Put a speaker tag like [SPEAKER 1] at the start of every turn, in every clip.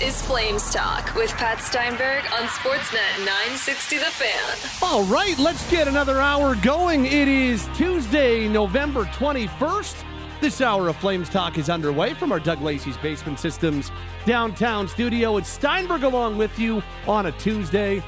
[SPEAKER 1] Is Flames Talk with Pat Steinberg on Sportsnet 960 The Fan.
[SPEAKER 2] All right, let's get another hour going. It is Tuesday, November 21st. This hour of Flames Talk is underway from our Doug Lacey's Basement Systems downtown studio. It's Steinberg along with you on a Tuesday.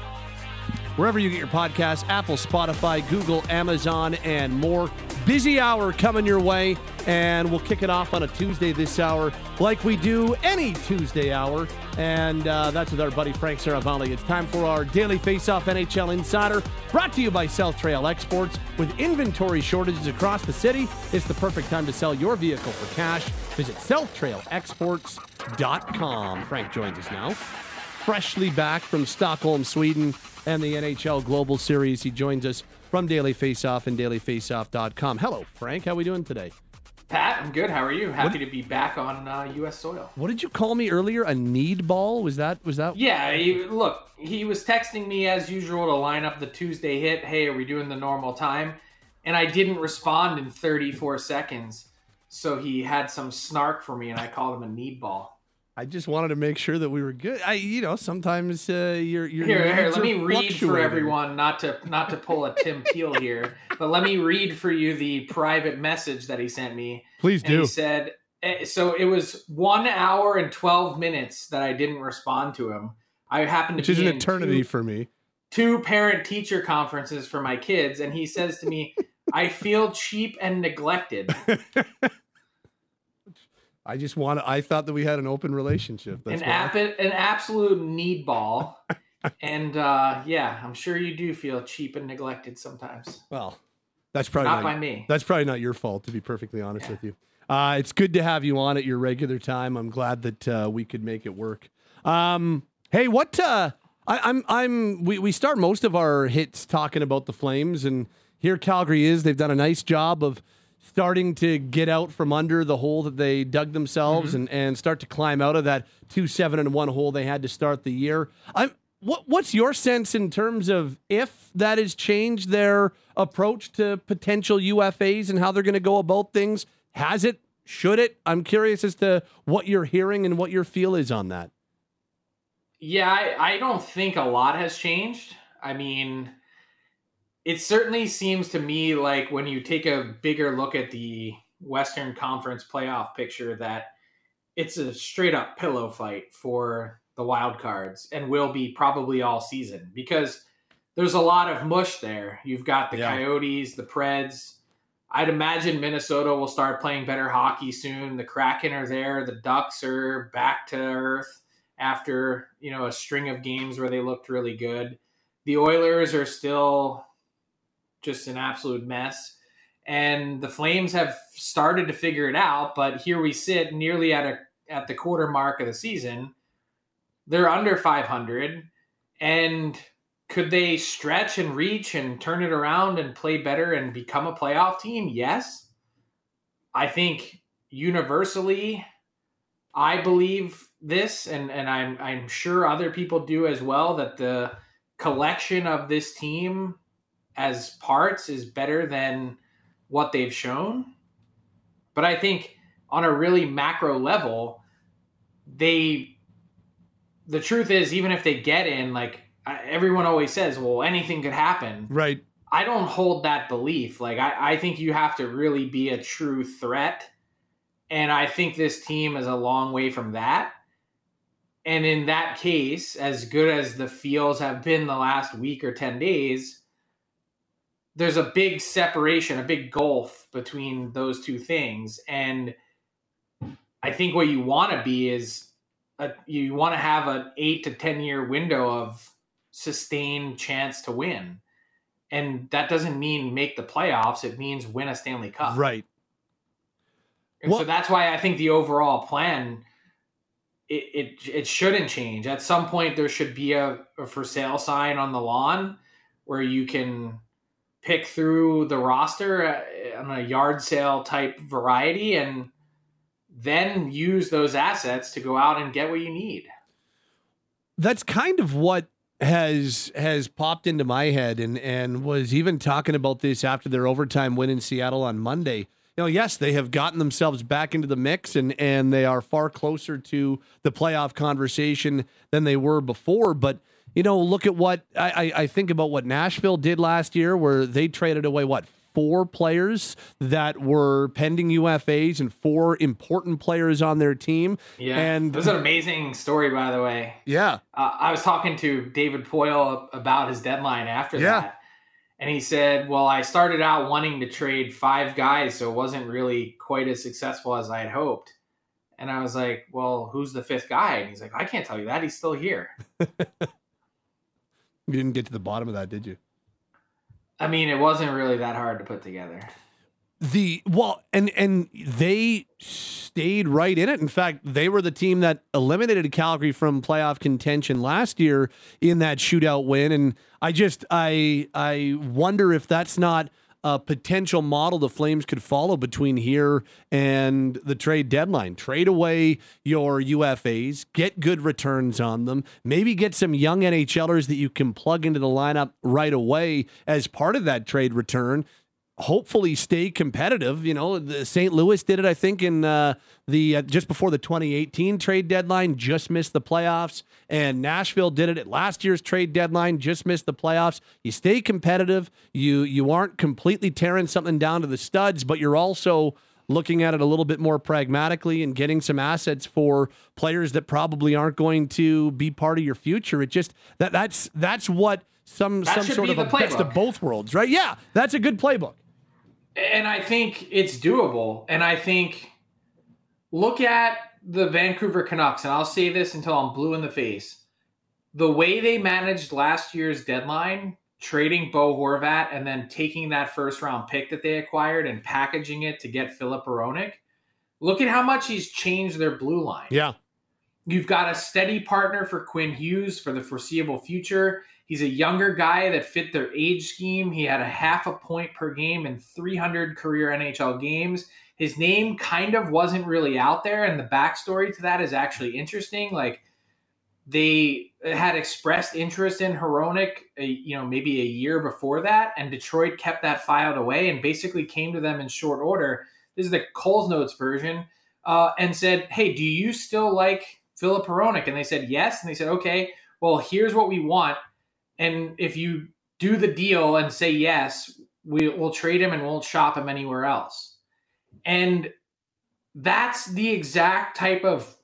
[SPEAKER 2] Wherever you get your podcasts, Apple, Spotify, Google, Amazon, and more. Busy hour coming your way, and we'll kick it off on a Tuesday this hour, like we do any Tuesday hour. And uh, that's with our buddy Frank Seravalli. It's time for our daily face-off NHL Insider, brought to you by South Trail Exports. With inventory shortages across the city, it's the perfect time to sell your vehicle for cash. Visit SouthTrailExports.com. Frank joins us now, freshly back from Stockholm, Sweden, and the NHL Global Series. He joins us from Daily Faceoff and dailyfaceoff.com. Hello, Frank. How are we doing today?
[SPEAKER 3] Pat, I'm good. How are you? Happy what, to be back on uh, U.S. soil.
[SPEAKER 2] What did you call me earlier? A need ball? Was that was that?
[SPEAKER 3] Yeah. He, look, he was texting me as usual to line up the Tuesday hit. Hey, are we doing the normal time? And I didn't respond in 34 seconds, so he had some snark for me, and I called him a need ball.
[SPEAKER 2] I just wanted to make sure that we were good. I, you know, sometimes uh, your your
[SPEAKER 3] here, here. Let me read for everyone, not to not to pull a Tim Peel here, but let me read for you the private message that he sent me.
[SPEAKER 2] Please do.
[SPEAKER 3] He said, eh, so it was one hour and twelve minutes that I didn't respond to him. I happened to
[SPEAKER 2] which
[SPEAKER 3] be
[SPEAKER 2] is an eternity
[SPEAKER 3] two,
[SPEAKER 2] for me.
[SPEAKER 3] Two parent teacher conferences for my kids, and he says to me, "I feel cheap and neglected."
[SPEAKER 2] I just want to, I thought that we had an open relationship.
[SPEAKER 3] That's an, ap- an absolute need ball. and uh, yeah, I'm sure you do feel cheap and neglected sometimes.
[SPEAKER 2] Well, that's probably
[SPEAKER 3] not,
[SPEAKER 2] not
[SPEAKER 3] by me.
[SPEAKER 2] That's probably not your fault, to be perfectly honest yeah. with you. Uh, it's good to have you on at your regular time. I'm glad that uh, we could make it work. Um, hey, what? Uh, I, I'm. I'm. We we start most of our hits talking about the Flames, and here Calgary is. They've done a nice job of starting to get out from under the hole that they dug themselves mm-hmm. and, and start to climb out of that two seven and one hole they had to start the year. I'm what what's your sense in terms of if that has changed their approach to potential UFAs and how they're going to go about things? Has it? Should it? I'm curious as to what you're hearing and what your feel is on that.
[SPEAKER 3] Yeah, I, I don't think a lot has changed. I mean, it certainly seems to me like when you take a bigger look at the Western Conference playoff picture that it's a straight up pillow fight for the wild cards and will be probably all season because there's a lot of mush there. You've got the yeah. Coyotes, the Preds. I'd imagine Minnesota will start playing better hockey soon. The Kraken are there. The Ducks are back to earth after, you know, a string of games where they looked really good. The Oilers are still just an absolute mess. And the Flames have started to figure it out, but here we sit nearly at a at the quarter mark of the season. They're under 500 and could they stretch and reach and turn it around and play better and become a playoff team? Yes. I think universally I believe this and and I'm I'm sure other people do as well that the collection of this team as parts is better than what they've shown. But I think on a really macro level, they the truth is even if they get in like everyone always says well anything could happen.
[SPEAKER 2] Right.
[SPEAKER 3] I don't hold that belief. Like I, I think you have to really be a true threat. And i think this team is a long way from that. And in that case as good as the feels have been the last week or 10 days there's a big separation, a big gulf between those two things. And I think what you want to be is a, you want to have an eight to 10 year window of sustained chance to win. And that doesn't mean make the playoffs. It means win a Stanley Cup.
[SPEAKER 2] Right.
[SPEAKER 3] And so that's why I think the overall plan it, it it shouldn't change. At some point there should be a, a for sale sign on the lawn where you can pick through the roster uh, on a yard sale type variety and then use those assets to go out and get what you need.
[SPEAKER 2] That's kind of what has has popped into my head and and was even talking about this after their overtime win in Seattle on Monday. you know, yes, they have gotten themselves back into the mix and and they are far closer to the playoff conversation than they were before. But you know, look at what I, I, I think about what Nashville did last year, where they traded away what four players that were pending UFAs and four important players on their team.
[SPEAKER 3] Yeah,
[SPEAKER 2] and
[SPEAKER 3] it was an amazing story, by the way.
[SPEAKER 2] Yeah,
[SPEAKER 3] uh, I was talking to David Poile about his deadline after
[SPEAKER 2] yeah.
[SPEAKER 3] that, and he said, "Well, I started out wanting to trade five guys, so it wasn't really quite as successful as I had hoped." And I was like, "Well, who's the fifth guy?" And he's like, "I can't tell you that. He's still here."
[SPEAKER 2] you didn't get to the bottom of that, did you?
[SPEAKER 3] I mean, it wasn't really that hard to put together.
[SPEAKER 2] The well, and and they stayed right in it. In fact, they were the team that eliminated Calgary from playoff contention last year in that shootout win. And I just I I wonder if that's not a potential model the Flames could follow between here and the trade deadline. Trade away your UFAs, get good returns on them, maybe get some young NHLers that you can plug into the lineup right away as part of that trade return. Hopefully, stay competitive. You know, the St. Louis did it, I think, in uh, the uh, just before the 2018 trade deadline, just missed the playoffs, and Nashville did it at last year's trade deadline, just missed the playoffs. You stay competitive. You you aren't completely tearing something down to the studs, but you're also looking at it a little bit more pragmatically and getting some assets for players that probably aren't going to be part of your future. It just that that's that's what some
[SPEAKER 3] That
[SPEAKER 2] some sort of a
[SPEAKER 3] the
[SPEAKER 2] best of both worlds, right? Yeah, that's a good playbook.
[SPEAKER 3] And I think it's doable. And I think look at the Vancouver Canucks, and I'll say this until I'm blue in the face. The way they managed last year's deadline, trading Bo Horvat and then taking that first round pick that they acquired and packaging it to get Filip Hronek, look at how much he's changed their blue line.
[SPEAKER 2] Yeah.
[SPEAKER 3] You've got a steady partner for Quinn Hughes for the foreseeable future. He's a younger guy that fit their age scheme. He had a half a point per game in 300 career NHL games. His name kind of wasn't really out there, and the backstory to that is actually interesting. Like they had expressed interest in Hronek, uh, you know, maybe a year before that, and Detroit kept that filed away and basically came to them in short order. This is the Coles Notes version, uh, and said, "Hey, do you still like Filip Hronek?" And they said yes, and they said, "Okay, well, here's what we want, and if you do the deal and say yes, we, we'll trade him and won't shop him anywhere else." And that's the exact type of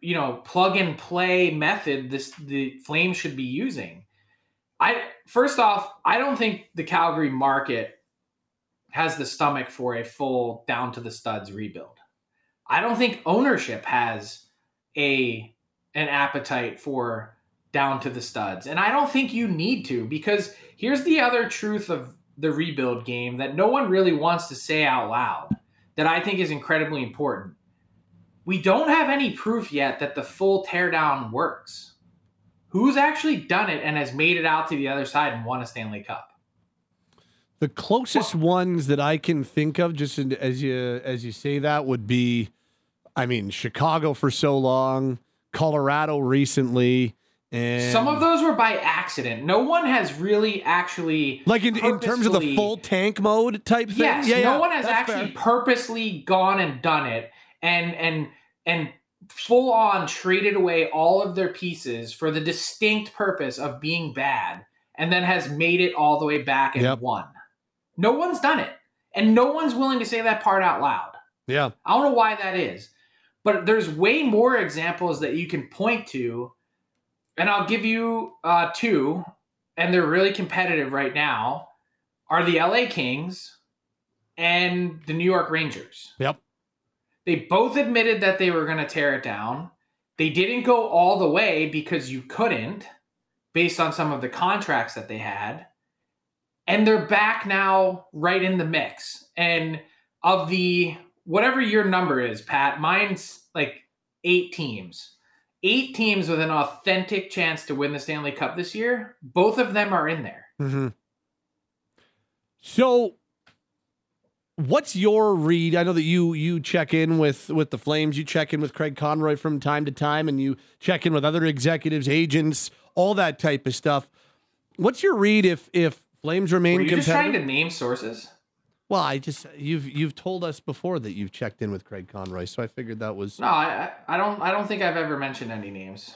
[SPEAKER 3] you know plug and play method this the Flames should be using. I first off, I don't think the Calgary market has the stomach for a full down to the studs rebuild. I don't think ownership has a an appetite for down to the studs. And I don't think you need to because here's the other truth of the rebuild game that no one really wants to say out loud that I think is incredibly important. We don't have any proof yet that the full teardown works. Who's actually done it and has made it out to the other side and won a Stanley Cup?
[SPEAKER 2] The closest ones that I can think of, just as you as you say that, would be, I mean, Chicago for so long, Colorado recently, and
[SPEAKER 3] Some of those were by accident. No one has really actually
[SPEAKER 2] like in, in terms of the full tank mode type thing.
[SPEAKER 3] Yes,
[SPEAKER 2] yeah,
[SPEAKER 3] no
[SPEAKER 2] yeah,
[SPEAKER 3] one has actually
[SPEAKER 2] fair.
[SPEAKER 3] purposely gone and done it and and and full on traded away all of their pieces for the distinct purpose of being bad and then has made it all the way back and
[SPEAKER 2] Yep.
[SPEAKER 3] won. No one's done it. And no one's willing to say that part out loud.
[SPEAKER 2] Yeah,
[SPEAKER 3] I don't know why that is, but there's way more examples that you can point to, and I'll give you uh, two, and they're really competitive right now. Are the LA Kings and the New York Rangers?
[SPEAKER 2] Yep.
[SPEAKER 3] They both admitted that they were going to tear it down. They didn't go all the way because you couldn't, based on some of the contracts that they had. And they're back now, right in the mix. And of the whatever your number is, Pat, mine's like eight teams. Eight teams with an authentic chance to win the Stanley Cup this year. Both of them are in there.
[SPEAKER 2] hmm So, what's your read? I know that you you check in with with the Flames, you check in with Craig Conroy from time to time, and you check in with other executives, agents, all that type of stuff. What's your read if if Flames remain
[SPEAKER 3] Were you just trying to name sources?
[SPEAKER 2] Well, I just you've you've told us before that you've checked in with Craig Conroy, so I figured that was.
[SPEAKER 3] No, I I don't I don't think I've ever mentioned any names.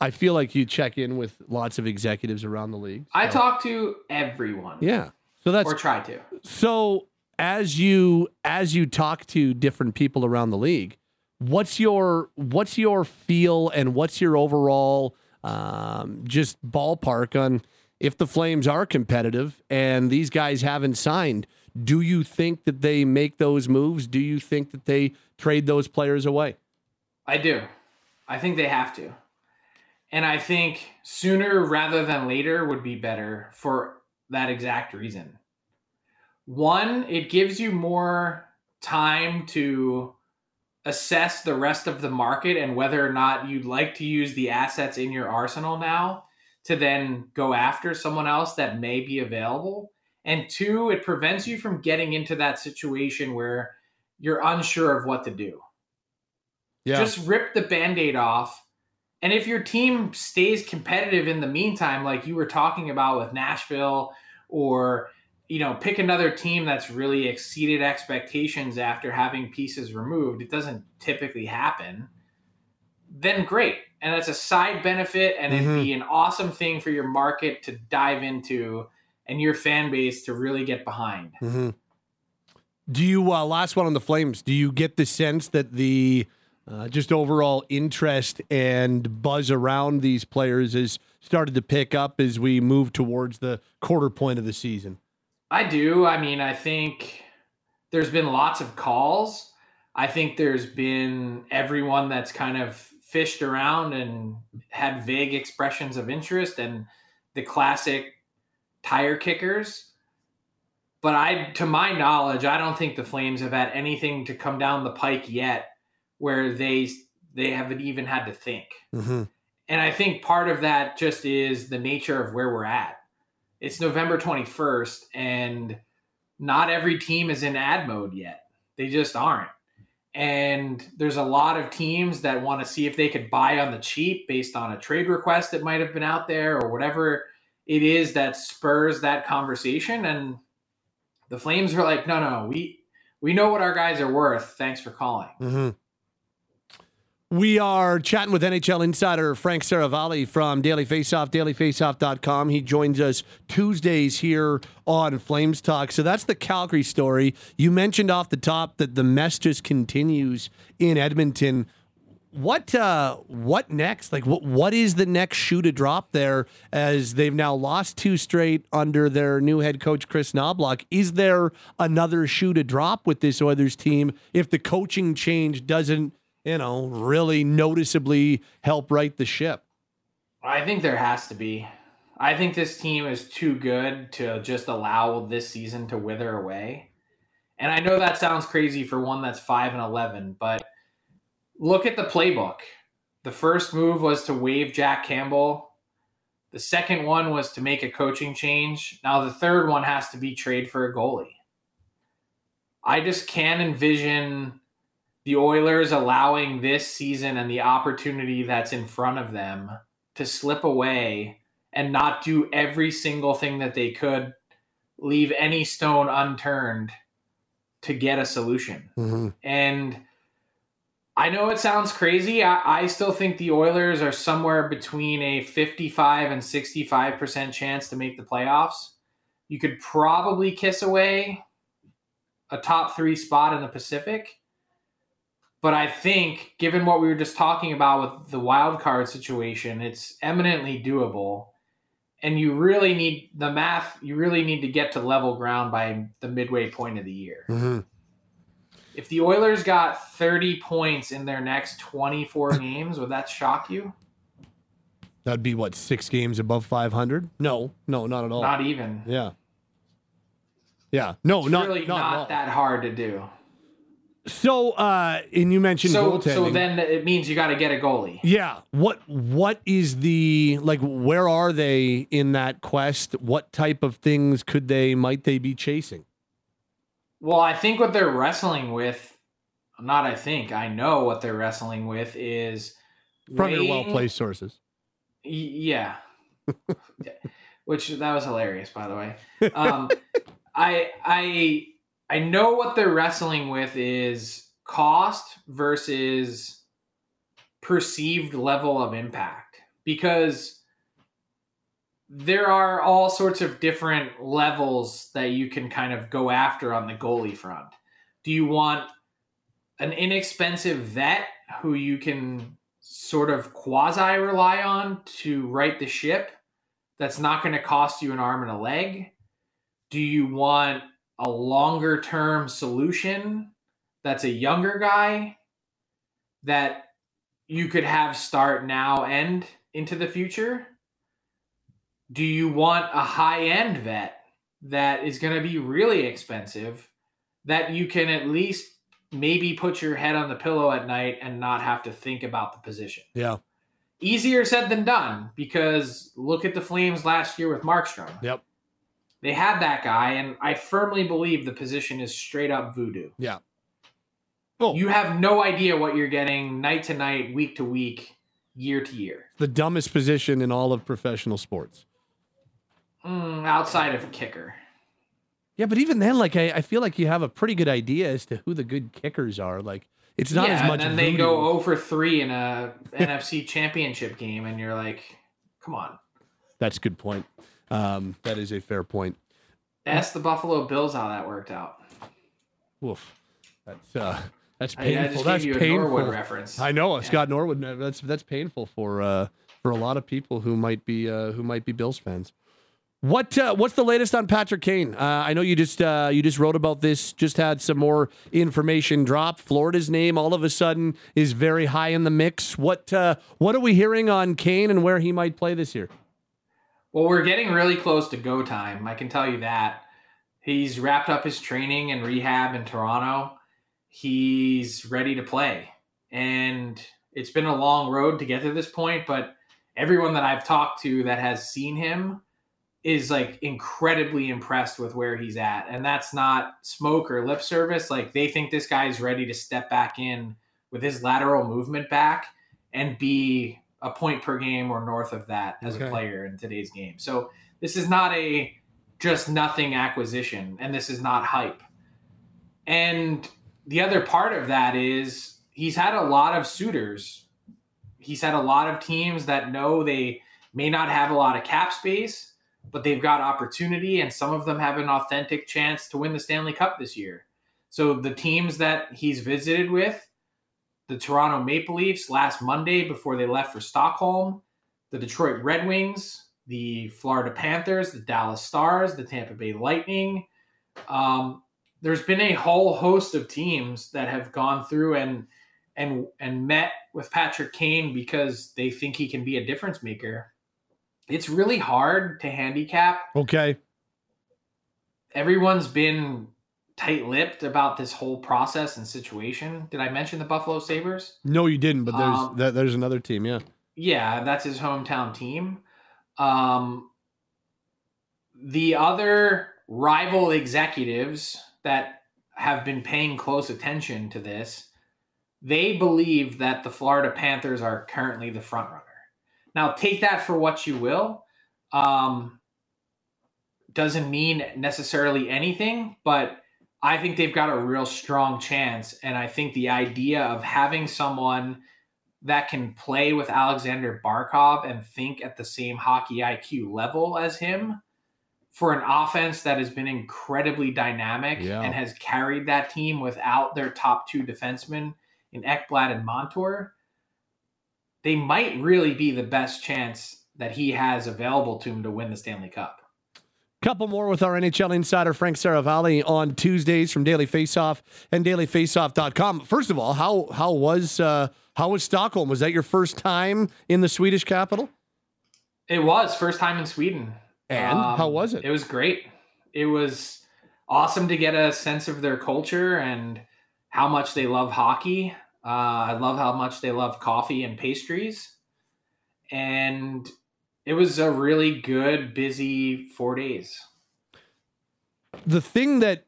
[SPEAKER 2] I feel like you check in with lots of executives around the league.
[SPEAKER 3] I talk to everyone.
[SPEAKER 2] Yeah. So that's
[SPEAKER 3] Or try to.
[SPEAKER 2] so as you as you talk to different people around the league, what's your what's your feel and what's your overall um, just ballpark on if the Flames are competitive and these guys haven't signed? Do you think that they make those moves? Do you think that they trade those players away?
[SPEAKER 3] I do. I think they have to. And I think sooner rather than later would be better for that exact reason. One, it gives you more time to assess the rest of the market and whether or not you'd like to use the assets in your arsenal now to then go after someone else that may be available. And two, it prevents you from getting into that situation where you're unsure of what to do. Just rip the band-aid off. And if your team stays competitive in the meantime, like you were talking about with Nashville, or you know, pick another team that's really exceeded expectations after having pieces removed, it doesn't typically happen, then great. And that's a side benefit and it'd be an awesome thing for your market to dive into and your fan base to really get behind.
[SPEAKER 2] hmm Do you uh, last one on the Flames? Do you get the sense that the uh, just overall interest and buzz around these players has started to pick up as we move towards the quarter point of the season?
[SPEAKER 3] I do. I mean, I think there's been lots of calls. I think there's been everyone that's kind of fished around and had vague expressions of interest and the classic tire kickers. But I to my knowledge, I don't think the Flames have had anything to come down the pike yet where they they haven't even had to think.
[SPEAKER 2] Mm-hmm.
[SPEAKER 3] And I think part of that just is the nature of where we're at. It's November 21st, and not every team is in ad mode yet. They just aren't. And there's a lot of teams that want to see if they could buy on the cheap based on a trade request that might have been out there or whatever it is that spurs that conversation. And the Flames are like, no, no, we we know what our guys are worth. Thanks for calling.
[SPEAKER 2] Mm-hmm. We are chatting with NHL insider Frank Seravalli from Daily Faceoff, dailyfaceoff.com. He joins us Tuesdays here on Flames Talk. So that's the Calgary story. You mentioned off the top that the mess just continues in Edmonton. What uh, what next? Like what what is the next shoe to drop there as they've now lost two straight under their new head coach Kris Knoblauch? Is there another shoe to drop with this Oilers team if the coaching change doesn't you know, really noticeably help right the ship.
[SPEAKER 3] I think there has to be. I think this team is too good to just allow this season to wither away. And I know that sounds crazy for one that's 5 and 11, but look at the playbook. The first move was to waive Jack Campbell. The second one was to make a coaching change. Now the third one has to be trade for a goalie. I just can't envision the Oilers allowing this season and the opportunity that's in front of them to slip away and not do every single thing that they could, leave any stone unturned to get a solution.
[SPEAKER 2] Mm-hmm.
[SPEAKER 3] And I know it sounds crazy. I, I, still think the Oilers are somewhere between a 55 and 65% chance to make the playoffs. You could probably kiss away a top three spot in the Pacific. But I think, given what we were just talking about with the wild card situation, it's eminently doable. And you really need the math, you really need to get to level ground by the midway point of the year.
[SPEAKER 2] Mm-hmm.
[SPEAKER 3] If the Oilers got 30 points in their next 24 games, would that shock you?
[SPEAKER 2] That'd be what, six games above 500? No, no, not at all.
[SPEAKER 3] Not even.
[SPEAKER 2] Yeah. Yeah. No,
[SPEAKER 3] It's
[SPEAKER 2] not,
[SPEAKER 3] really
[SPEAKER 2] not,
[SPEAKER 3] not, that hard to do.
[SPEAKER 2] So, uh, and you mentioned
[SPEAKER 3] So,
[SPEAKER 2] goaltending.
[SPEAKER 3] so then it means you got to get a goalie.
[SPEAKER 2] Yeah. What what is the like where are they in that quest? What type of things could they might they be chasing?
[SPEAKER 3] Well, I think what they're wrestling with, not I think, I know what they're wrestling with is
[SPEAKER 2] From your well placed sources.
[SPEAKER 3] Yeah. Which that was hilarious, by the way. Um, I I I know what they're wrestling with is cost versus perceived level of impact because there are all sorts of different levels that you can kind of go after on the goalie front. Do you want an inexpensive vet who you can sort of quasi rely on to right the ship that's not going to cost you an arm and a leg? Do you want a longer term solution that's a younger guy that you could have start now and into the future? Do you want a high end vet that is going to be really expensive that you can at least maybe put your head on the pillow at night and not have to think about the position?
[SPEAKER 2] Yeah.
[SPEAKER 3] Easier said than done because look at the Flames last year with Markstrom.
[SPEAKER 2] Yep.
[SPEAKER 3] They had that guy, and I firmly believe the position is straight up voodoo.
[SPEAKER 2] Yeah. Oh,
[SPEAKER 3] You have no idea what you're getting night to night, week to week, year to year.
[SPEAKER 2] the dumbest position in all of professional sports.
[SPEAKER 3] Mm, outside of kicker.
[SPEAKER 2] Yeah, but even then, like I, I feel like you have a pretty good idea as to who the good kickers are. Like it's not
[SPEAKER 3] yeah,
[SPEAKER 2] as much.
[SPEAKER 3] and then they go over 3 in a NFC championship game, and you're like, come on.
[SPEAKER 2] That's a good point. Um, that is a fair point.
[SPEAKER 3] Ask the Buffalo Bills how that worked out.
[SPEAKER 2] Woof. That's uh, that's painful. that's
[SPEAKER 3] gave you a
[SPEAKER 2] painful.
[SPEAKER 3] Reference.
[SPEAKER 2] I know
[SPEAKER 3] Yeah.
[SPEAKER 2] Scott Norwood. That's that's painful for uh, for a lot of people who might be uh, who might be Bills fans. What uh, what's the latest on Patrick Kane? Uh, I know you just uh, you just wrote about this. Just had some more information drop. Florida's name all of a sudden is very high in the mix. What uh, what are we hearing on Kane and where he might play this year?
[SPEAKER 3] Well, we're getting really close to go time. I can tell you that. He's wrapped up his training and rehab in Toronto. He's ready to play. And it's been a long road to get to this point, but everyone that I've talked to that has seen him is like incredibly impressed with where he's at. And that's not smoke or lip service. Like they think this guy's ready to step back in with his lateral movement back and be a point per game or north of that as
[SPEAKER 2] Okay.
[SPEAKER 3] a player in today's game. So this is not a just nothing acquisition and this is not hype. And the other part of that is he's had a lot of suitors. He's had a lot of teams that know they may not have a lot of cap space, but they've got opportunity and some of them have an authentic chance to win the Stanley Cup this year. So the teams that he's visited with, the Toronto Maple Leafs last Monday before they left for Stockholm, the Detroit Red Wings, the Florida Panthers, the Dallas Stars, the Tampa Bay Lightning. Um, there's been a whole host of teams that have gone through and and and met with Patrick Kane because they think he can be a difference maker. It's really hard to handicap.
[SPEAKER 2] Okay.
[SPEAKER 3] Everyone's been tight-lipped about this whole process and situation. Did I mention the Buffalo Sabres?
[SPEAKER 2] No, you didn't. But there's
[SPEAKER 3] Um,
[SPEAKER 2] that, there's another team. Yeah.
[SPEAKER 3] Yeah, that's his hometown team. Um, the other rival executives that have been paying close attention to this, they believe that the Florida Panthers are currently the front runner. Now, take that for what you will. Um, doesn't mean necessarily anything, but I think they've got a real strong chance. And I think the idea of having someone that can play with Aleksander Barkov and think at the same hockey IQ level as him for an offense that has been incredibly dynamic
[SPEAKER 2] Yeah.
[SPEAKER 3] and has carried that team without their top two defensemen in Ekblad and Montour, they might really be the best chance that he has available to him to win the Stanley Cup.
[SPEAKER 2] Couple more with our NHL insider Frank Seravalli on Tuesdays from Daily Faceoff and dailyfaceoff.com. First of all, how how was uh, how was Stockholm? Was that your first time in the Swedish capital?
[SPEAKER 3] It was first time in Sweden.
[SPEAKER 2] And
[SPEAKER 3] Um,
[SPEAKER 2] how was it?
[SPEAKER 3] It was great. It was awesome to get a sense of their culture and how much they love hockey. Uh, I love how much they love coffee and pastries. And it was a really good, busy four days.
[SPEAKER 2] the thing that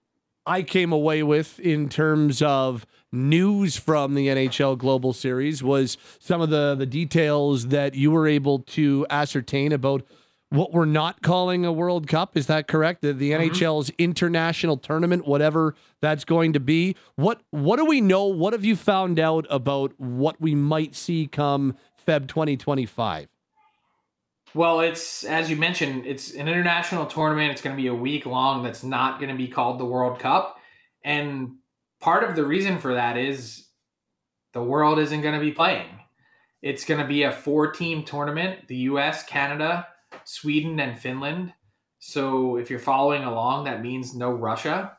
[SPEAKER 2] I came away with in terms of news from the NHL Global Series was some of the the details that you were able to ascertain about what we're not calling a World Cup. Is that correct? The, the
[SPEAKER 3] Mhm.
[SPEAKER 2] NHL's international tournament, whatever that's going to be. What what do we know? What have you found out about what we might see come Feb 2025?
[SPEAKER 3] Well, it's as you mentioned, it's an international tournament. It's going to be a week long. That's not going to be called the World Cup, and part of the reason for that is the world isn't going to be playing. It's going to be a four-team tournament: the U.S., Canada, Sweden, and Finland. So, if you're following along, that means no Russia.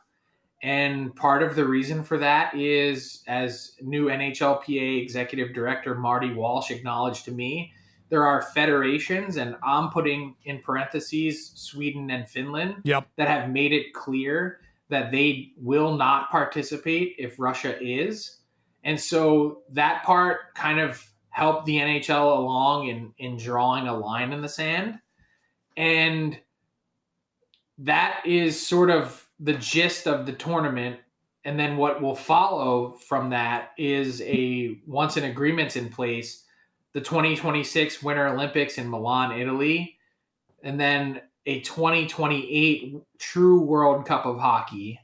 [SPEAKER 3] And part of the reason for that is, as new NHLPA executive director Marty Walsh acknowledged to me, there are federations, and I'm putting in parentheses Sweden and Finland,
[SPEAKER 2] Yep.
[SPEAKER 3] that have made it clear that they will not participate if Russia is. And so that part kind of helped the NHL along in, in drawing a line in the sand. And that is sort of the gist of the tournament. And then what will follow from that is a once an agreement's in place, the 2026 Winter Olympics in Milan, Italy, and then a 2028 true World Cup of Hockey,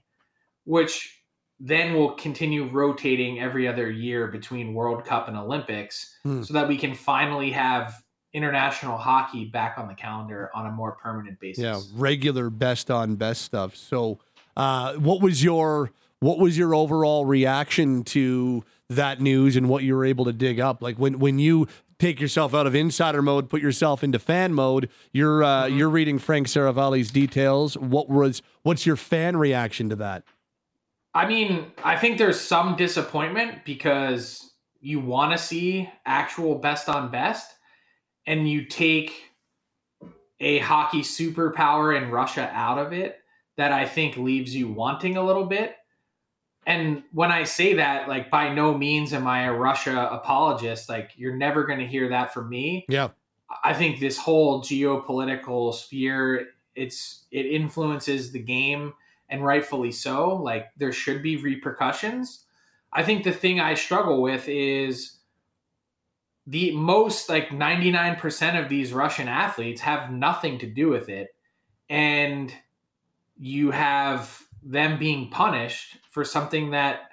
[SPEAKER 3] which then will continue rotating every other year between World Cup and Olympics
[SPEAKER 2] Hmm.
[SPEAKER 3] so that we can finally have international hockey back on the calendar on a more permanent basis.
[SPEAKER 2] Yeah, regular best on best stuff. So, uh, what was your what was your overall reaction to that news and what you were able to dig up? Like when when you take yourself out of insider mode, put yourself into fan mode, you're uh,
[SPEAKER 3] Mhm.
[SPEAKER 2] you're reading Frank Seravalli's details. What was what's your fan reaction to that?
[SPEAKER 3] I mean, I think there's some disappointment because you want to see actual best on best, and you take a hockey superpower in Russia out of it that I think leaves you wanting a little bit. And when I say that, like, by no means am I a Russia apologist. Like, you're never going to hear that from me.
[SPEAKER 2] Yeah,
[SPEAKER 3] I think this whole geopolitical sphere it's it influences the game and rightfully so. Like there should be repercussions. I think the thing I struggle with is the most like 99% of these Russian athletes have nothing to do with it and you have them being punished for something that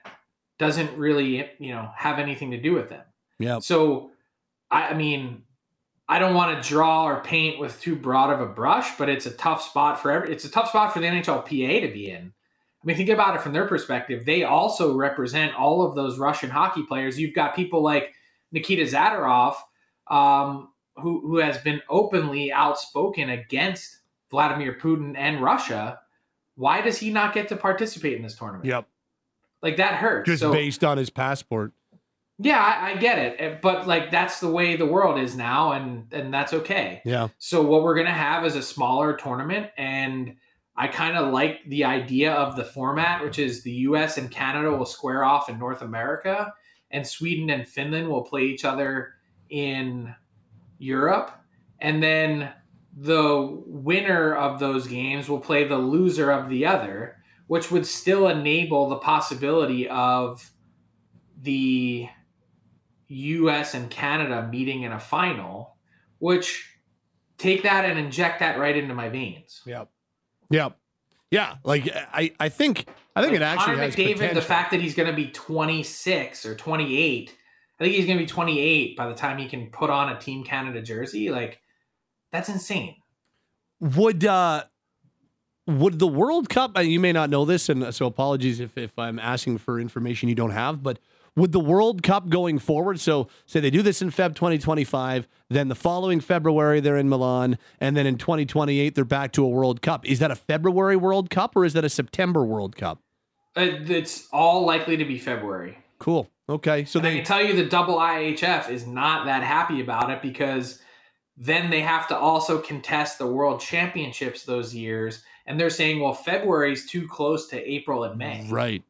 [SPEAKER 3] doesn't really, you know, have anything to do with them.
[SPEAKER 2] yeah,
[SPEAKER 3] So, I, I mean, I don't want to draw or paint with too broad of a brush, but it's a tough spot for every. It's a tough spot for the NHLPA to be in. I mean, think about it from their perspective. They also represent all of those Russian hockey players. You've got people like Nikita Zadorov, um, who who has been openly outspoken against Vladimir Putin and Russia. Why does he not get to participate in this tournament?
[SPEAKER 2] yep.
[SPEAKER 3] Like that hurts.
[SPEAKER 2] Just
[SPEAKER 3] So-
[SPEAKER 2] based on his passport.
[SPEAKER 3] yeah, I, I get it, Eh, but like that's the way the world is now, and and that's okay.
[SPEAKER 2] Yeah,
[SPEAKER 3] So what we're gonna have is a smaller tournament, and I kind of like the idea of the format, which is the U.S. and Canada will square off in North America, and Sweden and Finland will play each other in Europe, and then the winner of those games will play the loser of the other, which would still enable the possibility of the US and Canada meeting in a final, which take that and inject that right into my veins.
[SPEAKER 2] yep, yep, yeah. Like I, I think, I think
[SPEAKER 3] Like,
[SPEAKER 2] it actually
[SPEAKER 3] Connor
[SPEAKER 2] has
[SPEAKER 3] McDavid, the fact that he's going to be 26 or 28, I think he's going to be 28 by the time he can put on a Team Canada jersey. Like, that's insane.
[SPEAKER 2] Would uh would the World Cup you may not know this and so apologies if, if I'm asking for information you don't have, but would the World Cup going forward, so say they do this in Feb 2025, then the following February they're in Milan, and then in 2028 they're back to a World Cup. Is that a February World Cup or is that a September World Cup?
[SPEAKER 3] Uh, It's all likely to be February.
[SPEAKER 2] Cool. Okay. So
[SPEAKER 3] And I
[SPEAKER 2] they
[SPEAKER 3] can tell you the double IHF is not that happy about it because then they have to also contest the world championships those years. And they're saying, well, February is too close to April and May.
[SPEAKER 2] Right.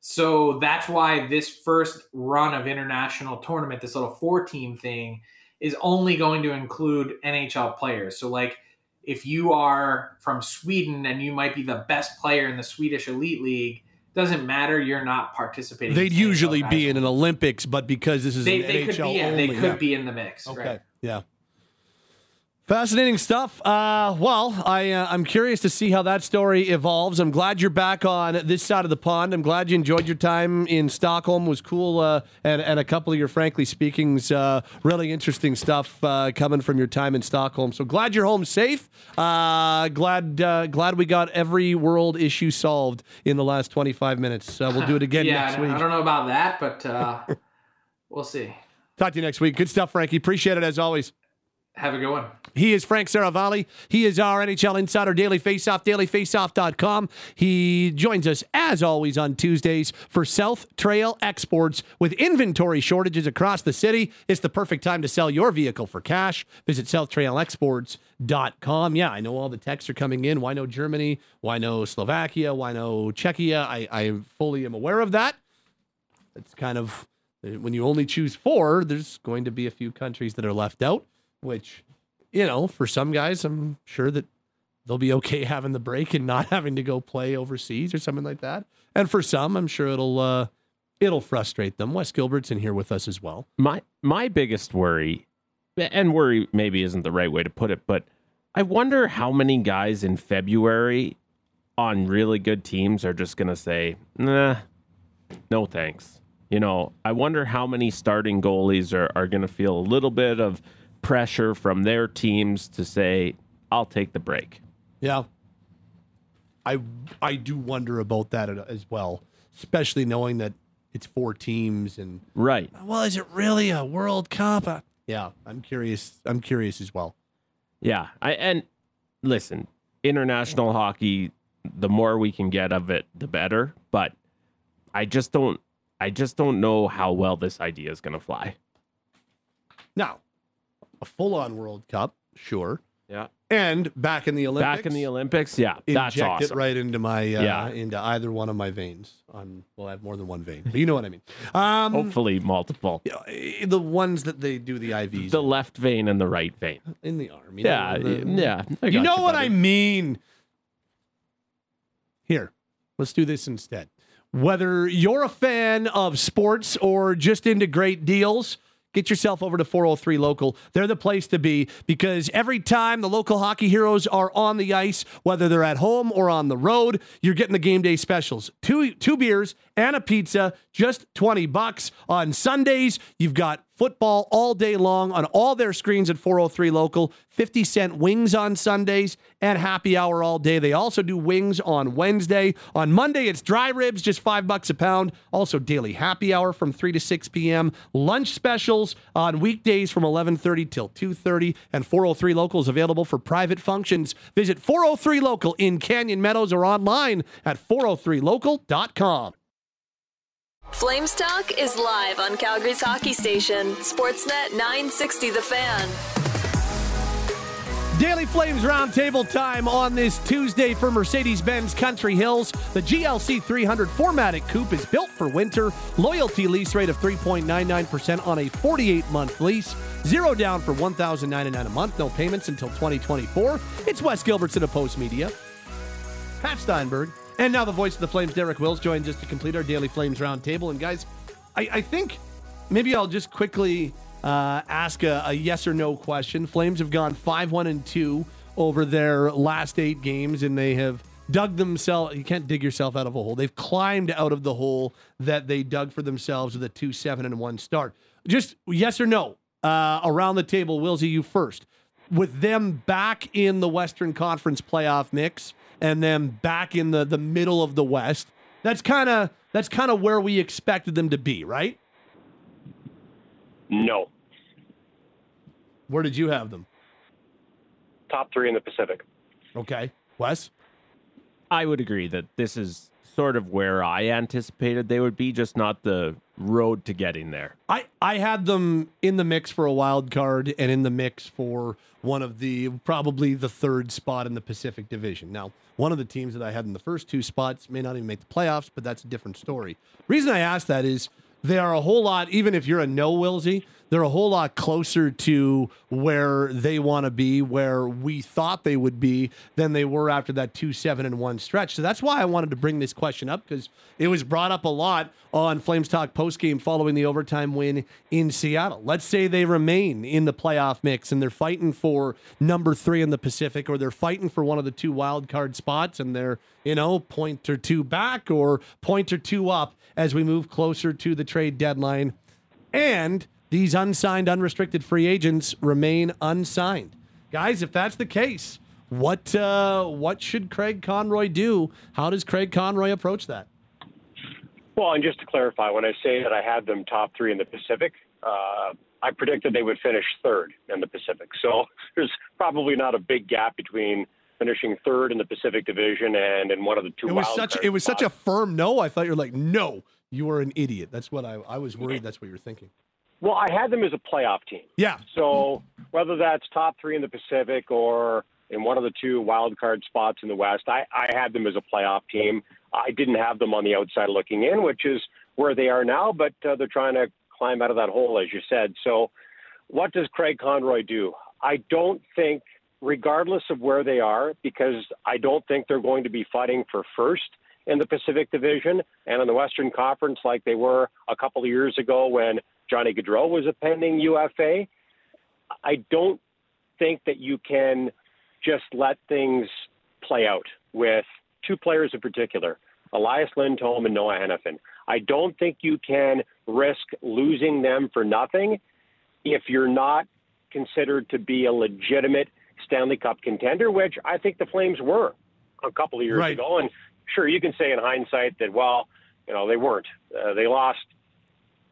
[SPEAKER 3] So that's why this first run of international tournament, this little four team thing, is only going to include NHL players. So, like, if you are from Sweden and you might be the best player in the Swedish Elite League, doesn't matter. You're not participating.
[SPEAKER 2] They'd
[SPEAKER 3] the
[SPEAKER 2] usually be in an Olympics, but because this is
[SPEAKER 3] they,
[SPEAKER 2] an
[SPEAKER 3] they
[SPEAKER 2] NHL
[SPEAKER 3] could be yeah,
[SPEAKER 2] only,
[SPEAKER 3] they could
[SPEAKER 2] yeah.
[SPEAKER 3] be in the mix
[SPEAKER 2] Okay.
[SPEAKER 3] right
[SPEAKER 2] Yeah. Fascinating stuff. Uh, well, I, uh, I'm curious to see how that story evolves. I'm glad you're back on this side of the pond. I'm glad you enjoyed your time in Stockholm. It was cool, uh, and, and a couple of your frankly speakings. Uh, really interesting stuff uh, coming from your time in Stockholm. So glad you're home safe. Uh, glad glad we got every world issue solved in the last 25 minutes. we'll do it again
[SPEAKER 3] yeah,
[SPEAKER 2] next week.
[SPEAKER 3] I don't know about that, but we'll see.
[SPEAKER 2] Talk to you next week. Good stuff, Frankie. Appreciate it as always.
[SPEAKER 3] Have a good one.
[SPEAKER 2] He is Frank Seravalli. He is our NHL Insider Daily Faceoff, dailyfaceoff.com. He joins us, as always, on Tuesdays for South Trail Exports. With inventory shortages across the city, it's the perfect time to sell your vehicle for cash. Visit southtrailexports.com. Yeah, I know all the texts are coming in. Why no Germany? Why no Slovakia? Why no Czechia? I, I fully am aware of that. It's kind of when you only choose four, there's going to be a few countries that are left out which, you know, for some guys, I'm sure that they'll be okay having the break and not having to go play overseas or something like that. And for some, I'm sure it'll uh, it'll frustrate them. Wes Gilbertson's in here with us as well.
[SPEAKER 4] My my biggest worry, and worry maybe isn't the right way to put it, but I wonder how many guys in February on really good teams are just to say, nah, no thanks. You know, I wonder how many starting goalies are, are to feel a little bit of pressure from their teams to say, I'll take the break.
[SPEAKER 2] Yeah. I I do wonder about that as well, especially knowing that it's four teams and
[SPEAKER 4] right.
[SPEAKER 2] Well, is it really a World Cup? Uh, yeah, I'm curious. I'm curious as well.
[SPEAKER 4] Yeah, I and listen, international hockey. The more we can get of it, the better. But I just don't. I just don't know how well this idea is going to fly.
[SPEAKER 2] Now, a full on World Cup, sure.
[SPEAKER 4] Yeah.
[SPEAKER 2] And back in the Olympics.
[SPEAKER 4] Back in the Olympics, yeah. That's
[SPEAKER 2] inject
[SPEAKER 4] awesome.
[SPEAKER 2] it right into my uh,
[SPEAKER 4] Yeah.
[SPEAKER 2] into either one of my veins. On well, I have more than one vein, but you know what I mean. Um,
[SPEAKER 4] Hopefully multiple.
[SPEAKER 2] yeah, eh, the ones that they do the IVs
[SPEAKER 4] The left vein and the right vein.
[SPEAKER 2] in the arm. you
[SPEAKER 4] Yeah,
[SPEAKER 2] know, the-
[SPEAKER 4] yeah.
[SPEAKER 2] You know what I mean. Here, let's do this instead. Whether you're a fan of sports or just into great deals, get yourself over to 403 Local. They're the place to be because every time the local hockey heroes are on the ice, whether they're at home or on the road, you're getting the game day specials. Two two beers and a pizza, just 20 bucks. On Sundays, you've got football all day long on all their screens at 403 Local. 50 cent wings on Sundays and happy hour all day. They also do wings on Wednesday. On Monday, it's dry ribs, just five bucks a pound. Also, daily happy hour from 3 to 6 p.m. Lunch specials on weekdays from 11:30 till 2:30. And 403 Local is available for private functions. Visit 403 Local in Canyon Meadows or online at 403local.com.
[SPEAKER 1] Flames Talk is live on Calgary's hockey station, Sportsnet 960 The Fan.
[SPEAKER 2] Daily Flames Roundtable time on this Tuesday for Mercedes Benz Country Hills. The GLC 300 4MATIC Coupe is built for winter. Loyalty lease rate of 3.99% on a 48 month lease. Zero down for $1,099 a month. No payments until 2024. It's Wes Gilbertson of Postmedia. Pat Steinberg. And now the voice of the Flames, Derek Wills, joins us to complete our Daily Flames Roundtable. And guys, I, I think maybe I'll just quickly uh, ask a, a yes or no question. Flames have gone 5 1 and 2 over their last eight games, and they have dug themselves. You can't dig yourself out of a hole. They've climbed out of the hole that they dug for themselves with a 2 7 and 1 start. Just yes or no uh, around the table. Willsy, you first. With them back in the Western Conference playoff mix and then back in the, the middle of the West, that's kind of that's kind of where we expected them to be, right?
[SPEAKER 5] No.
[SPEAKER 2] Where did you have them?
[SPEAKER 5] Top three in the Pacific.
[SPEAKER 2] Okay. Wes?
[SPEAKER 4] I would agree that this is sort of where I anticipated they would be, just not the road to getting there.
[SPEAKER 2] I, I had them in the mix for a wild card and in the mix for one of the probably the third spot in the Pacific Division. Now, one of the teams that I had in the first two spots may not even make the playoffs, but that's a different story. Reason I ask that is they are a whole lot, even if you're a no Willsy, they're a whole lot closer to where they want to be, where we thought they would be, than they were after that two seven and one stretch. So that's why I wanted to bring this question up because it was brought up a lot on Flames Talk postgame following the overtime win in Seattle. Let's say they remain in the playoff mix and they're fighting for number three in the Pacific, or they're fighting for one of the two wild card spots, and they're you know point or two back or point or two up as we move closer to the trade deadline, and these unsigned, unrestricted free agents remain unsigned. Guys, if that's the case, what uh, what should Craig Conroy do? How does Craig Conroy approach that?
[SPEAKER 5] Well, and just to clarify, when I say that I had them top three in the Pacific, uh, I predicted they would finish third in the Pacific. So there's probably not a big gap between finishing third in the Pacific Division and in one of the two.
[SPEAKER 2] It was such it was such a firm no. I thought you were like, no, you are an idiot. That's what I I was worried. That's what you're thinking.
[SPEAKER 5] Well, I had them as a playoff team.
[SPEAKER 2] Yeah,
[SPEAKER 5] So whether that's top three in the Pacific or in one of the two wild card spots in the West, I, I had them as a playoff team. I didn't have them on the outside looking in, which is where they are now, but uh, they're trying to climb out of that hole, as you said. So what does Craig Conroy do? I don't think, regardless of where they are, because I don't think they're going to be fighting for first in the Pacific Division and in the Western Conference like they were a couple of years ago when Johnny Gaudreau was a pending UFA. I don't think that you can just let things play out with two players in particular, Elias Lindholm and Noah Hanifin. I don't think you can risk losing them for nothing if you're not considered to be a legitimate Stanley Cup contender, which I think the Flames were a couple of years
[SPEAKER 2] Right.
[SPEAKER 5] ago. And sure, you can say in hindsight that, well, you know, they weren't. Uh, they lost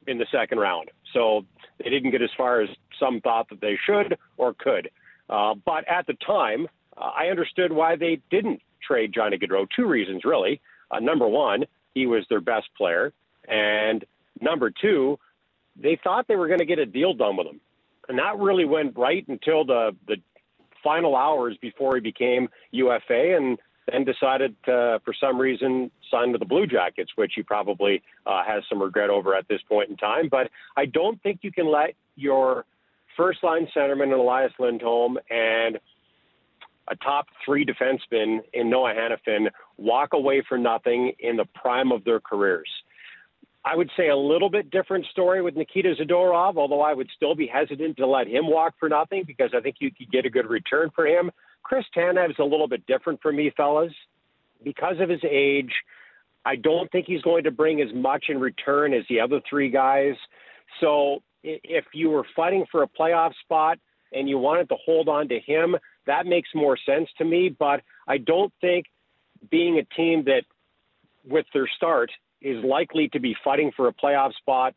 [SPEAKER 5] in the second round. So they didn't get as far as some thought that they should or could. Uh, but at the time, uh, I understood why they didn't trade Johnny Gaudreau. Two reasons, really. Uh, number one, he was their best player. And number two, they thought they were going to get a deal done with him. And that really went right until the, the final hours before he became UFA and then decided to, for some reason, sign with the Blue Jackets, which he probably uh, has some regret over at this point in time. But I don't think you can let your first line centerman, Elias Lindholm, and a top three defenseman in Noah Hanifin walk away for nothing in the prime of their careers. I would say a little bit different story with Nikita Zadorov, although I would still be hesitant to let him walk for nothing because I think you could get a good return for him. Chris Tanev's a little bit different for me, fellas. Because of his age, I don't think he's going to bring as much in return as the other three guys. So if you were fighting for a playoff spot and you wanted to hold on to him, that makes more sense to me. But I don't think being a team that, with their start, is likely to be fighting for a playoff spot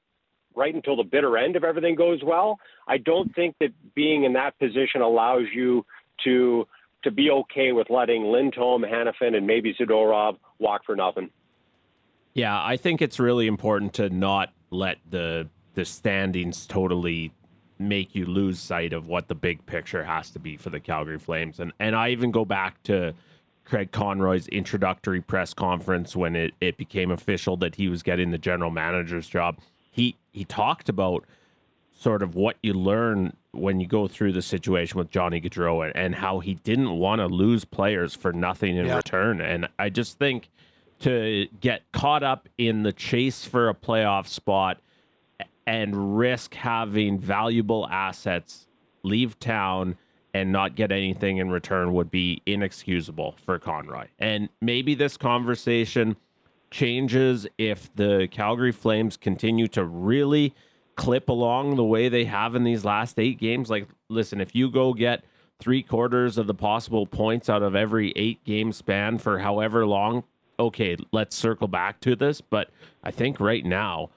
[SPEAKER 5] right until the bitter end if everything goes well. I don't think that being in that position allows you to to be okay with letting Lindholm, Hanifin, and maybe Zadorov walk for nothing.
[SPEAKER 4] Yeah, I think it's really important to not let the the standings totally make you lose sight of what the big picture has to be for the Calgary Flames. And and I even go back to Craig Conroy's introductory press conference when it, it became official that he was getting the general manager's job. He he talked about sort of what you learn when you go through the situation with Johnny Gaudreau and, and how he didn't want to lose players for nothing in
[SPEAKER 2] Yeah.
[SPEAKER 4] return. And I just think to get caught up in the chase for a playoff spot and risk having valuable assets leave town and not get anything in return would be inexcusable for Conroy. And maybe this conversation changes if the Calgary Flames continue to really clip along the way they have in these last eight games. Like, listen, if you go get three quarters of the possible points out of every eight game span for however long, okay, let's circle back to this. But I think right now,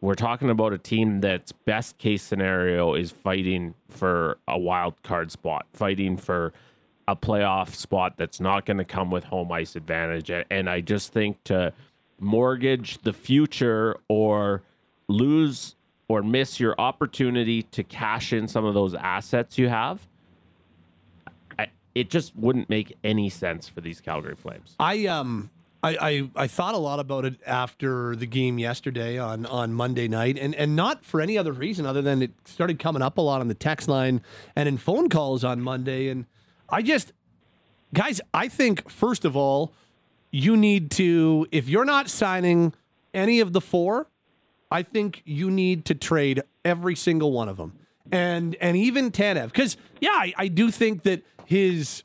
[SPEAKER 4] we're talking about a team that's best case scenario is fighting for a wild card spot, fighting for a playoff spot that's not going to come with home ice advantage. And I just think to mortgage the future or lose or miss your opportunity to cash in some of those assets you have, I, it just wouldn't make any sense for these Calgary Flames.
[SPEAKER 2] I um I, I, I thought a lot about it after the game yesterday on, on Monday night, and, and not for any other reason other than it started coming up a lot on the text line and in phone calls on Monday. And I just, guys, I think, first of all, you need to, if you're not signing any of the four, I think you need to trade every single one of them. And and even Tanev. Because, yeah, I, I do think that his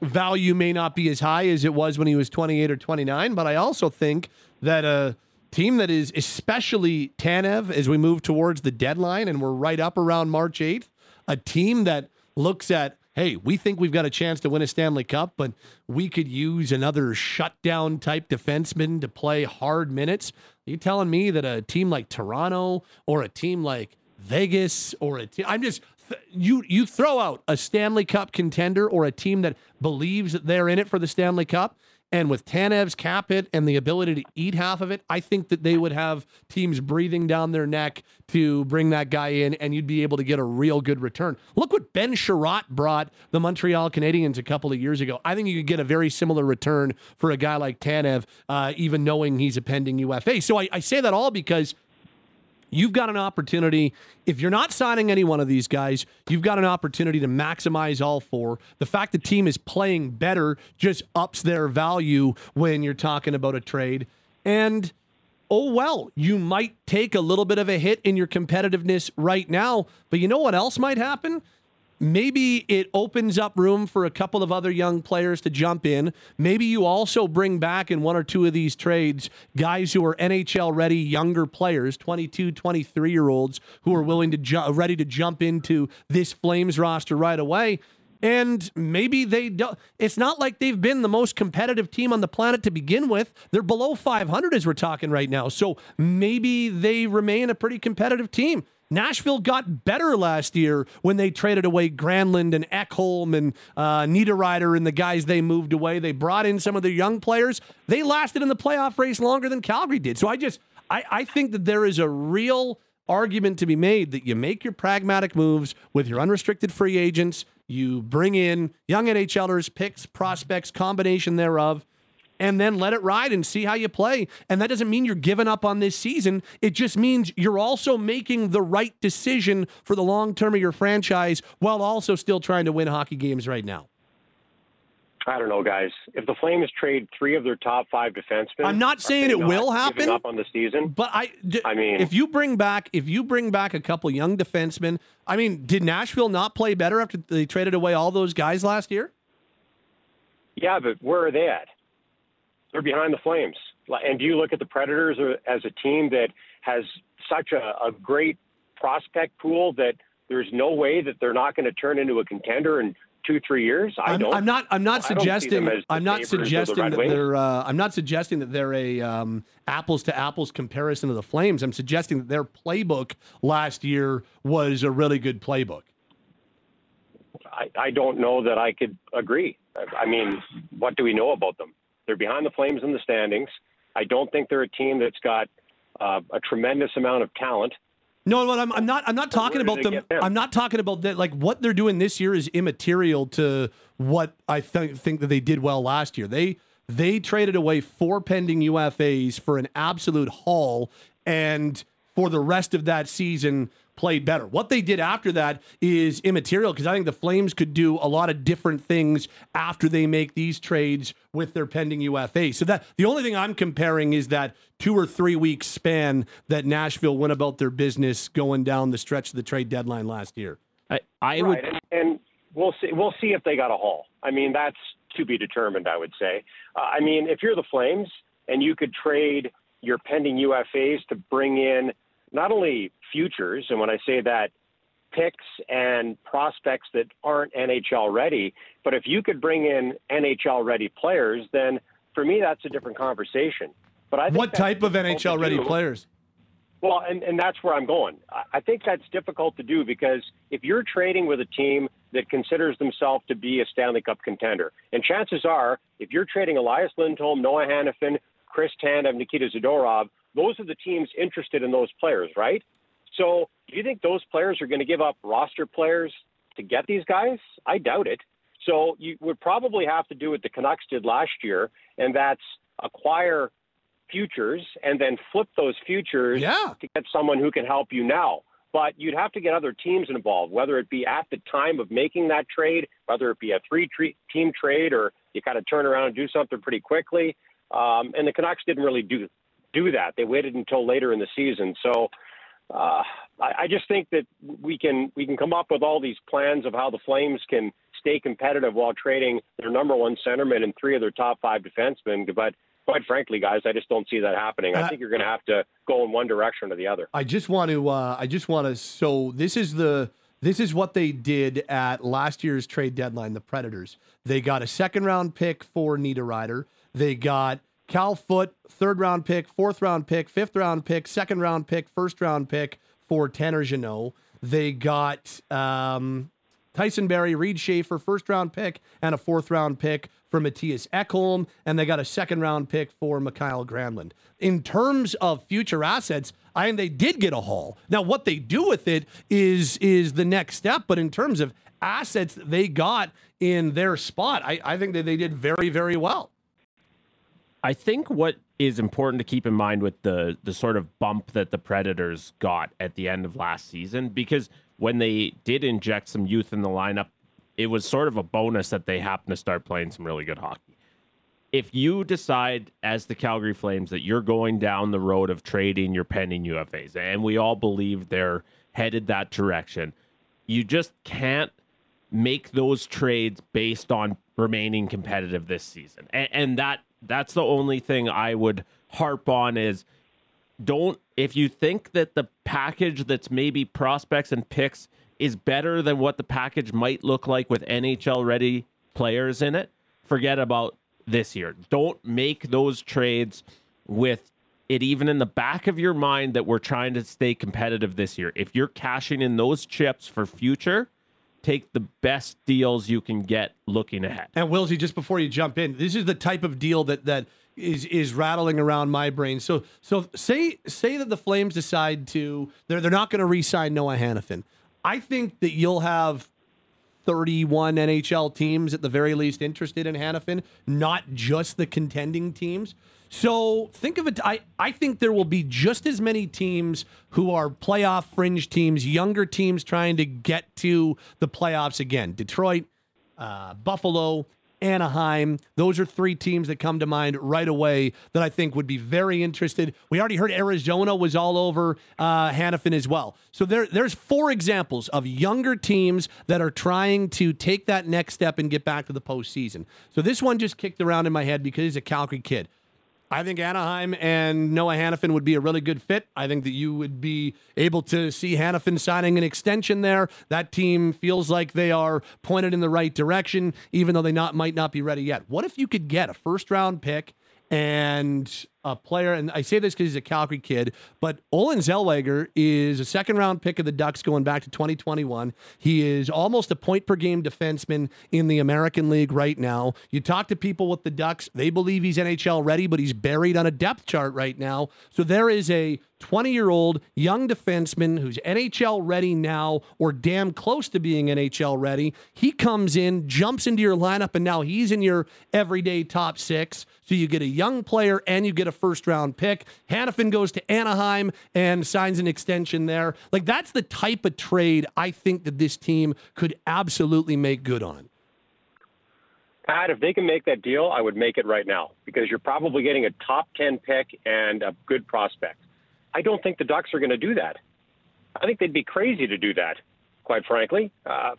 [SPEAKER 2] value may not be as high as it was when he was 28 or 29, but I also think that a team that is especially Tanev as we move towards the deadline and we're right up around March 8th, a team that looks at hey, we think we've got a chance to win a Stanley Cup, but we could use another shutdown type defenseman to play hard minutes. Are you telling me that a team like Toronto or a team like Vegas or a team, I'm just you you throw out a Stanley Cup contender or a team that believes that they're in it for the Stanley Cup. And with Tanev's cap hit and the ability to eat half of it, I think that they would have teams breathing down their neck to bring that guy in, and you'd be able to get a real good return. Look what Ben Chiarot brought the Montreal Canadiens a couple of years ago. I think you could get a very similar return for a guy like Tanev, uh, even knowing he's a pending UFA. So I, I say that all because You've got an opportunity. If you're not signing any one of these guys, you've got an opportunity to maximize all four. The fact the team is playing better just ups their value when you're talking about a trade. And oh well, you might take a little bit of a hit in your competitiveness right now, but you know what else might happen? Maybe it opens up room for a couple of other young players to jump in. Maybe you also bring back in one or two of these trades guys who are NHL ready, younger players, 22, 23 year olds who are willing to ju- ready to jump into this Flames roster right away. And maybe they don't. It's not like they've been the most competitive team on the planet to begin with. They're below 500 as we're talking right now. So maybe they remain a pretty competitive team. Nashville got better last year when they traded away Granlund and Ekholm and uh, Niederreiter and the guys they moved away. They brought in some of their young players. They lasted in the playoff race longer than Calgary did. So I just, I, I think that there is a real argument to be made that you make your pragmatic moves with your unrestricted free agents. You bring in young NHLers, picks, prospects, combination thereof and then let it ride and see how you play. And that doesn't mean you're giving up on this season. It just means you're also making the right decision for the long term of your franchise while also still trying to win hockey games right now.
[SPEAKER 5] I don't know, guys. If the Flames trade three of their top five defensemen,
[SPEAKER 2] I'm not saying it
[SPEAKER 5] not
[SPEAKER 2] will happen.
[SPEAKER 5] Up on the season,
[SPEAKER 2] but I, d-
[SPEAKER 5] I mean,
[SPEAKER 2] if you bring back, if you bring back a couple young defensemen, I mean, did Nashville not play better after they traded away all those guys last year?
[SPEAKER 5] Yeah, but where are they at? They're behind the Flames. And do you look at the Predators as a team that has such a, a great prospect pool that there's no way that they're not going to turn into a contender in two, three years? I
[SPEAKER 2] I'm,
[SPEAKER 5] don't.
[SPEAKER 2] I'm not. I'm not suggesting. I'm not suggesting
[SPEAKER 5] the
[SPEAKER 2] that they're. Uh, I'm not suggesting that they're a um, apples to apples comparison of the Flames. I'm suggesting that their playbook last year was a really good playbook.
[SPEAKER 5] I, I don't know that I could agree. I mean, what do we know about them? They're behind the Flames in the standings. I don't think they're a team that's got uh, a tremendous amount of talent.
[SPEAKER 2] No, no, I'm, I'm not. I'm not talking about them, I'm not talking about that. Like what they're doing this year is immaterial to what I th- think that they did well last year. They they traded away four pending UFAs for an absolute haul, and for the rest of that season, played better. What they did after that is immaterial because I think the Flames could do a lot of different things after they make these trades with their pending UFA. So that the only thing I'm comparing is that two or three week span that Nashville went about their business going down the stretch of the trade deadline last year.
[SPEAKER 4] I, I
[SPEAKER 5] right.
[SPEAKER 4] would,
[SPEAKER 5] and, and we'll see. We'll see if they got a haul. I mean, that's to be determined. I would say. Uh, I mean, if you're the Flames and you could trade your pending UFAs to bring in not only futures, and when I say that, picks and prospects that aren't NHL ready, but if you could bring in NHL ready players, then for me that's a different conversation. But I
[SPEAKER 2] what type of NHL ready players?
[SPEAKER 5] Well, and, and that's where I'm going. I think that's difficult to do because if you're trading with a team that considers themselves to be a Stanley Cup contender, and chances are, if you're trading Elias Lindholm, Noah Hanifin, Chris Tanev, Nikita Zadorov, those are the teams interested in those players, right? So, do you think those players are going to give up roster players to get these guys? I doubt it. So, you would probably have to do what the Canucks did last year, and that's acquire futures and then flip those futures
[SPEAKER 2] Yeah.
[SPEAKER 5] to get someone who can help you now. But you'd have to get other teams involved, whether it be at the time of making that trade, whether it be a three team trade, or you kind of turn around and do something pretty quickly. Um, and the Canucks didn't really do do that. They waited until later in the season. So uh, I, I just think that we can we can come up with all these plans of how the Flames can stay competitive while trading their number one centerman and three of their top five defensemen. But quite frankly, guys, I just don't see that happening. I
[SPEAKER 2] Uh,
[SPEAKER 5] think you're going to have to go in one direction or the other.
[SPEAKER 2] I just want to. Uh, I just want to. So this is the. This is what they did at last year's trade deadline. The Predators. They got a second round pick for Nino Niederreiter. They got Cal Foote, third round pick, fourth round pick, fifth round pick, second round pick, first round pick for Tanner Jeannot. They got um, Tyson Barrie, Reid Schaefer, first round pick, and a fourth round pick for Mattias Ekholm, and they got a second round pick for Mikael Granlund. In terms of future assets, I mean they did get a haul. Now what they do with it is is the next step, but in terms of assets they got in their spot, I, I think that they did very, very well.
[SPEAKER 4] I think what is important to keep in mind with the the sort of bump that the Predators got at the end of last season, because when they did inject some youth in the lineup, it was sort of a bonus that they happened to start playing some really good hockey. If you decide as the Calgary Flames that you're going down the road of trading your pending UFAs, and we all believe they're headed that direction, you just can't make those trades based on remaining competitive this season. And, and that that's the only thing I would harp on is don't if you think that the package that's maybe prospects and picks is better than what the package might look like with NHL ready players in it, forget about this year. Don't make those trades with it even in the back of your mind that we're trying to stay competitive this year. If you're cashing in those chips for future, take the best deals you can get looking ahead.
[SPEAKER 2] And Willsy, just before you jump in, this is the type of deal that that is is rattling around my brain. So so say say that the Flames decide to they're they're not going to re-sign Noah Hanifin. I think that you'll have 31 NHL teams at the very least interested in Hanifin, not just the contending teams. So think of it. I, I think there will be just as many teams who are playoff fringe teams, younger teams trying to get to the playoffs again. Detroit, uh, Buffalo, Anaheim. Those are three teams that come to mind right away that I think would be very interested. We already heard Arizona was all over uh, Hanifin as well. So there, there's four examples of younger teams that are trying to take that next step and get back to the postseason. So this one just kicked around in my head because he's a Calgary kid. I think Anaheim and Noah Hanifin would be a really good fit. I think that you would be able to see Hanifin signing an extension there. That team feels like they are pointed in the right direction, even though they not might not be ready yet. What if you could get a first round pick and a player, and I say this because he's a Calgary kid, but Olen Zellweger is a second round pick of the Ducks going back to 2021. He is almost a point per game defenseman in the American League right now. You talk to people with the Ducks, they believe he's NHL ready, but he's buried on a depth chart right now. So there is a 20 year old young defenseman who's NHL ready now or damn close to being NHL ready. He comes in, jumps into your lineup, and now he's in your everyday top six. So you get a young player and you get a first round pick. Hanifin goes to Anaheim and signs an extension there. Like that's the type of trade I think that this team could absolutely make good on.
[SPEAKER 5] Pat, if they can make that deal, I would make it right now because you're probably getting a top 10 pick and a good prospect. I don't think the Ducks are going to do that. I think they'd be crazy to do that, quite frankly. Uh,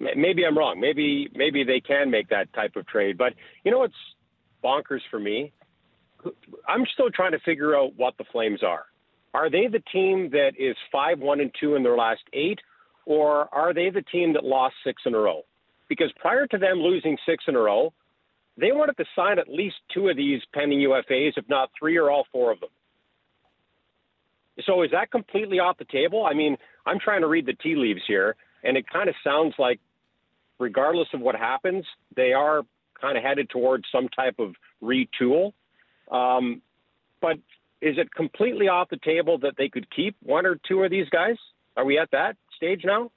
[SPEAKER 5] maybe I'm wrong. Maybe maybe they can make that type of trade. But you know what's bonkers for me? I'm still trying to figure out what the Flames are. Are they the team that is five one and two in their last eight, or are they the team that lost six in a row? Because prior to them losing six in a row, they wanted to sign at least two of these pending UFAs, if not three or all four of them. So is that completely off the table? I mean, I'm trying to read the tea leaves here, and it kind of sounds like, regardless of what happens, they are kind of headed towards some type of retool. Um, but is it completely off the table that they could keep one or two of these guys? Are we at that stage now?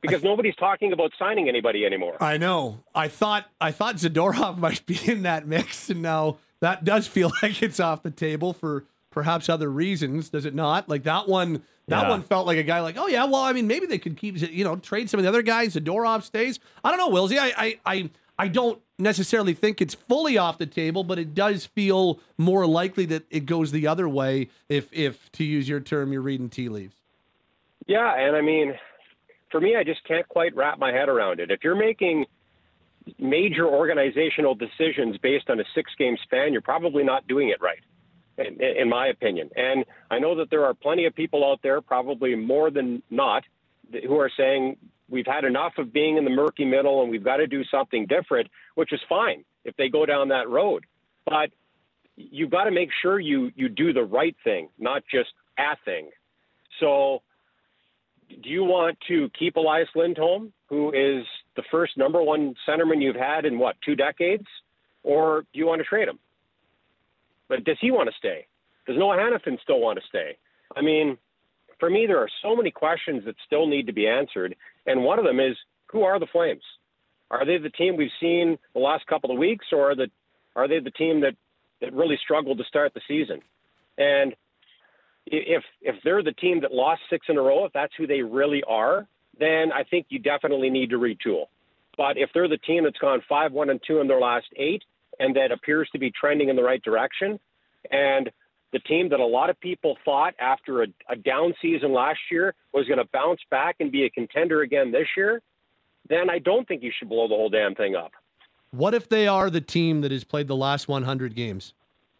[SPEAKER 5] Because nobody's talking about signing anybody anymore.
[SPEAKER 2] I know. I thought I thought Zadorov might be in that mix, and now that does feel like it's off the table for perhaps other reasons, does it not? Like that one, that
[SPEAKER 4] Yeah.
[SPEAKER 2] one felt like a guy like, oh yeah, well, I mean, maybe they could keep, you know, trade some of the other guys. Zadorov stays. I don't know, Willsy. I, I, I, I don't necessarily think it's fully off the table, but it does feel more likely that it goes the other way if, if to use your term, you're reading tea leaves.
[SPEAKER 5] Yeah, and I mean, for me, I just can't quite wrap my head around it. If you're making major organizational decisions based on a six-game span, you're probably not doing it right, in, in my opinion. And I know that there are plenty of people out there, probably more than not, who are saying we've had enough of being in the murky middle and we've got to do something different, which is fine if they go down that road. But you've got to make sure you you do the right thing, not just a thing. So do you want to keep Elias Lindholm, who is the first number one centerman you've had in what two decades, or do you want to trade him? But does he want to stay? Does Noah Hanifin still want to stay? I mean, for me, there are so many questions that still need to be answered, and one of them is who are the Flames? Are they the team we've seen the last couple of weeks, or are the are they the team that that really struggled to start the season? And if if they're the team that lost six in a row, if that's who they really are, then I think you definitely need to retool. But if they're the team that's gone five one and two in their last eight, and that appears to be trending in the right direction, and the team that a lot of people thought after a, a down season last year was going to bounce back and be a contender again this year, then I don't think you should blow the whole damn thing up.
[SPEAKER 2] What if they are the team that has played the last 100 games?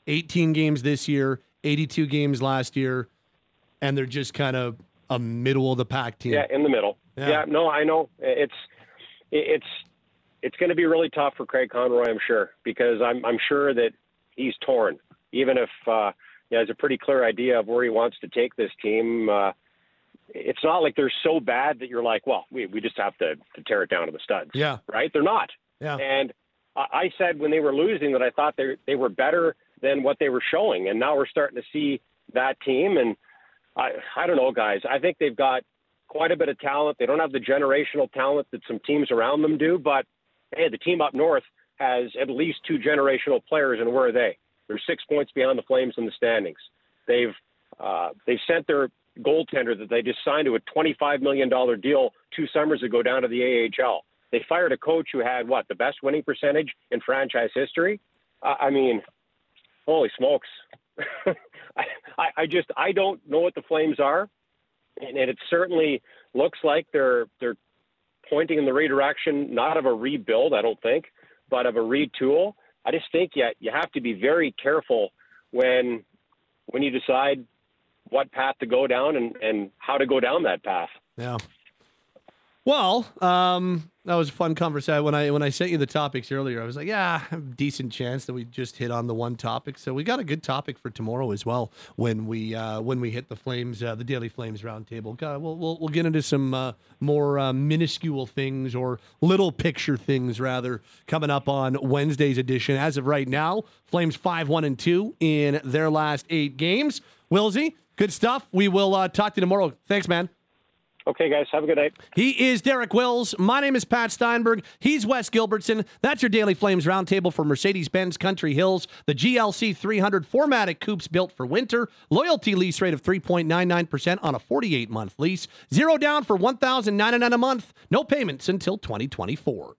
[SPEAKER 2] 18 games this year, 82 games last year, and they're just kind of a middle of the pack team.
[SPEAKER 5] Yeah, in the middle.
[SPEAKER 2] Yeah.
[SPEAKER 5] Yeah, no, I know it's it's it's going to be really tough for Craig Conroy, I'm sure, because I'm I'm sure that he's torn. Even if uh, he has a pretty clear idea of where he wants to take this team, uh, it's not like they're so bad that you're like, well, we we just have to, to tear it down to the studs.
[SPEAKER 2] Yeah.
[SPEAKER 5] right. They're not.
[SPEAKER 2] Yeah.
[SPEAKER 5] And I I said when they were losing that I thought they they were better than what they were showing, and now we're starting to see that team. And I I don't know, guys. I think they've got quite a bit of talent. They don't have the generational talent that some teams around them do, but hey, the team up north has at least two generational players, and where are they? They're six points behind the Flames in the standings. They've uh, they've sent their goaltender that they just signed to a $25 million deal two summers ago down to the AHL. They fired a coach who had what the best winning percentage in franchise history. I mean, holy smokes! I, I, I just I don't know what the Flames are, and, and it certainly looks like they're they're pointing in the right direction, not of a rebuild, I don't think, but of a retool. I just think you you have to be very careful when when you decide what path to go down and, and how to go down that path.
[SPEAKER 2] Yeah. Well, um, that was a fun conversation. When I when I sent you the topics earlier, I was like, yeah, decent chance that we just hit on the one topic. So we got a good topic for tomorrow as well when we uh, when we hit the Flames, uh, the Daily Flames roundtable. Uh, we'll, we'll we'll get into some uh, more uh, minuscule things or little picture things rather coming up on Wednesday's edition. As of right now, Flames five one and two in their last eight games. Willsy, good stuff. We will uh, talk to you tomorrow. Thanks, man.
[SPEAKER 5] Okay, guys, have a good night.
[SPEAKER 2] He is Derek Wills. My name is Pat Steinberg. He's Wes Gilbertson. That's your Daily Flames roundtable for Mercedes Benz Country Hills, the GLC 300 4MATIC coupes built for winter, loyalty lease rate of 3.99% on a 48 month lease, zero down for $1,099 a month, no payments until 2024.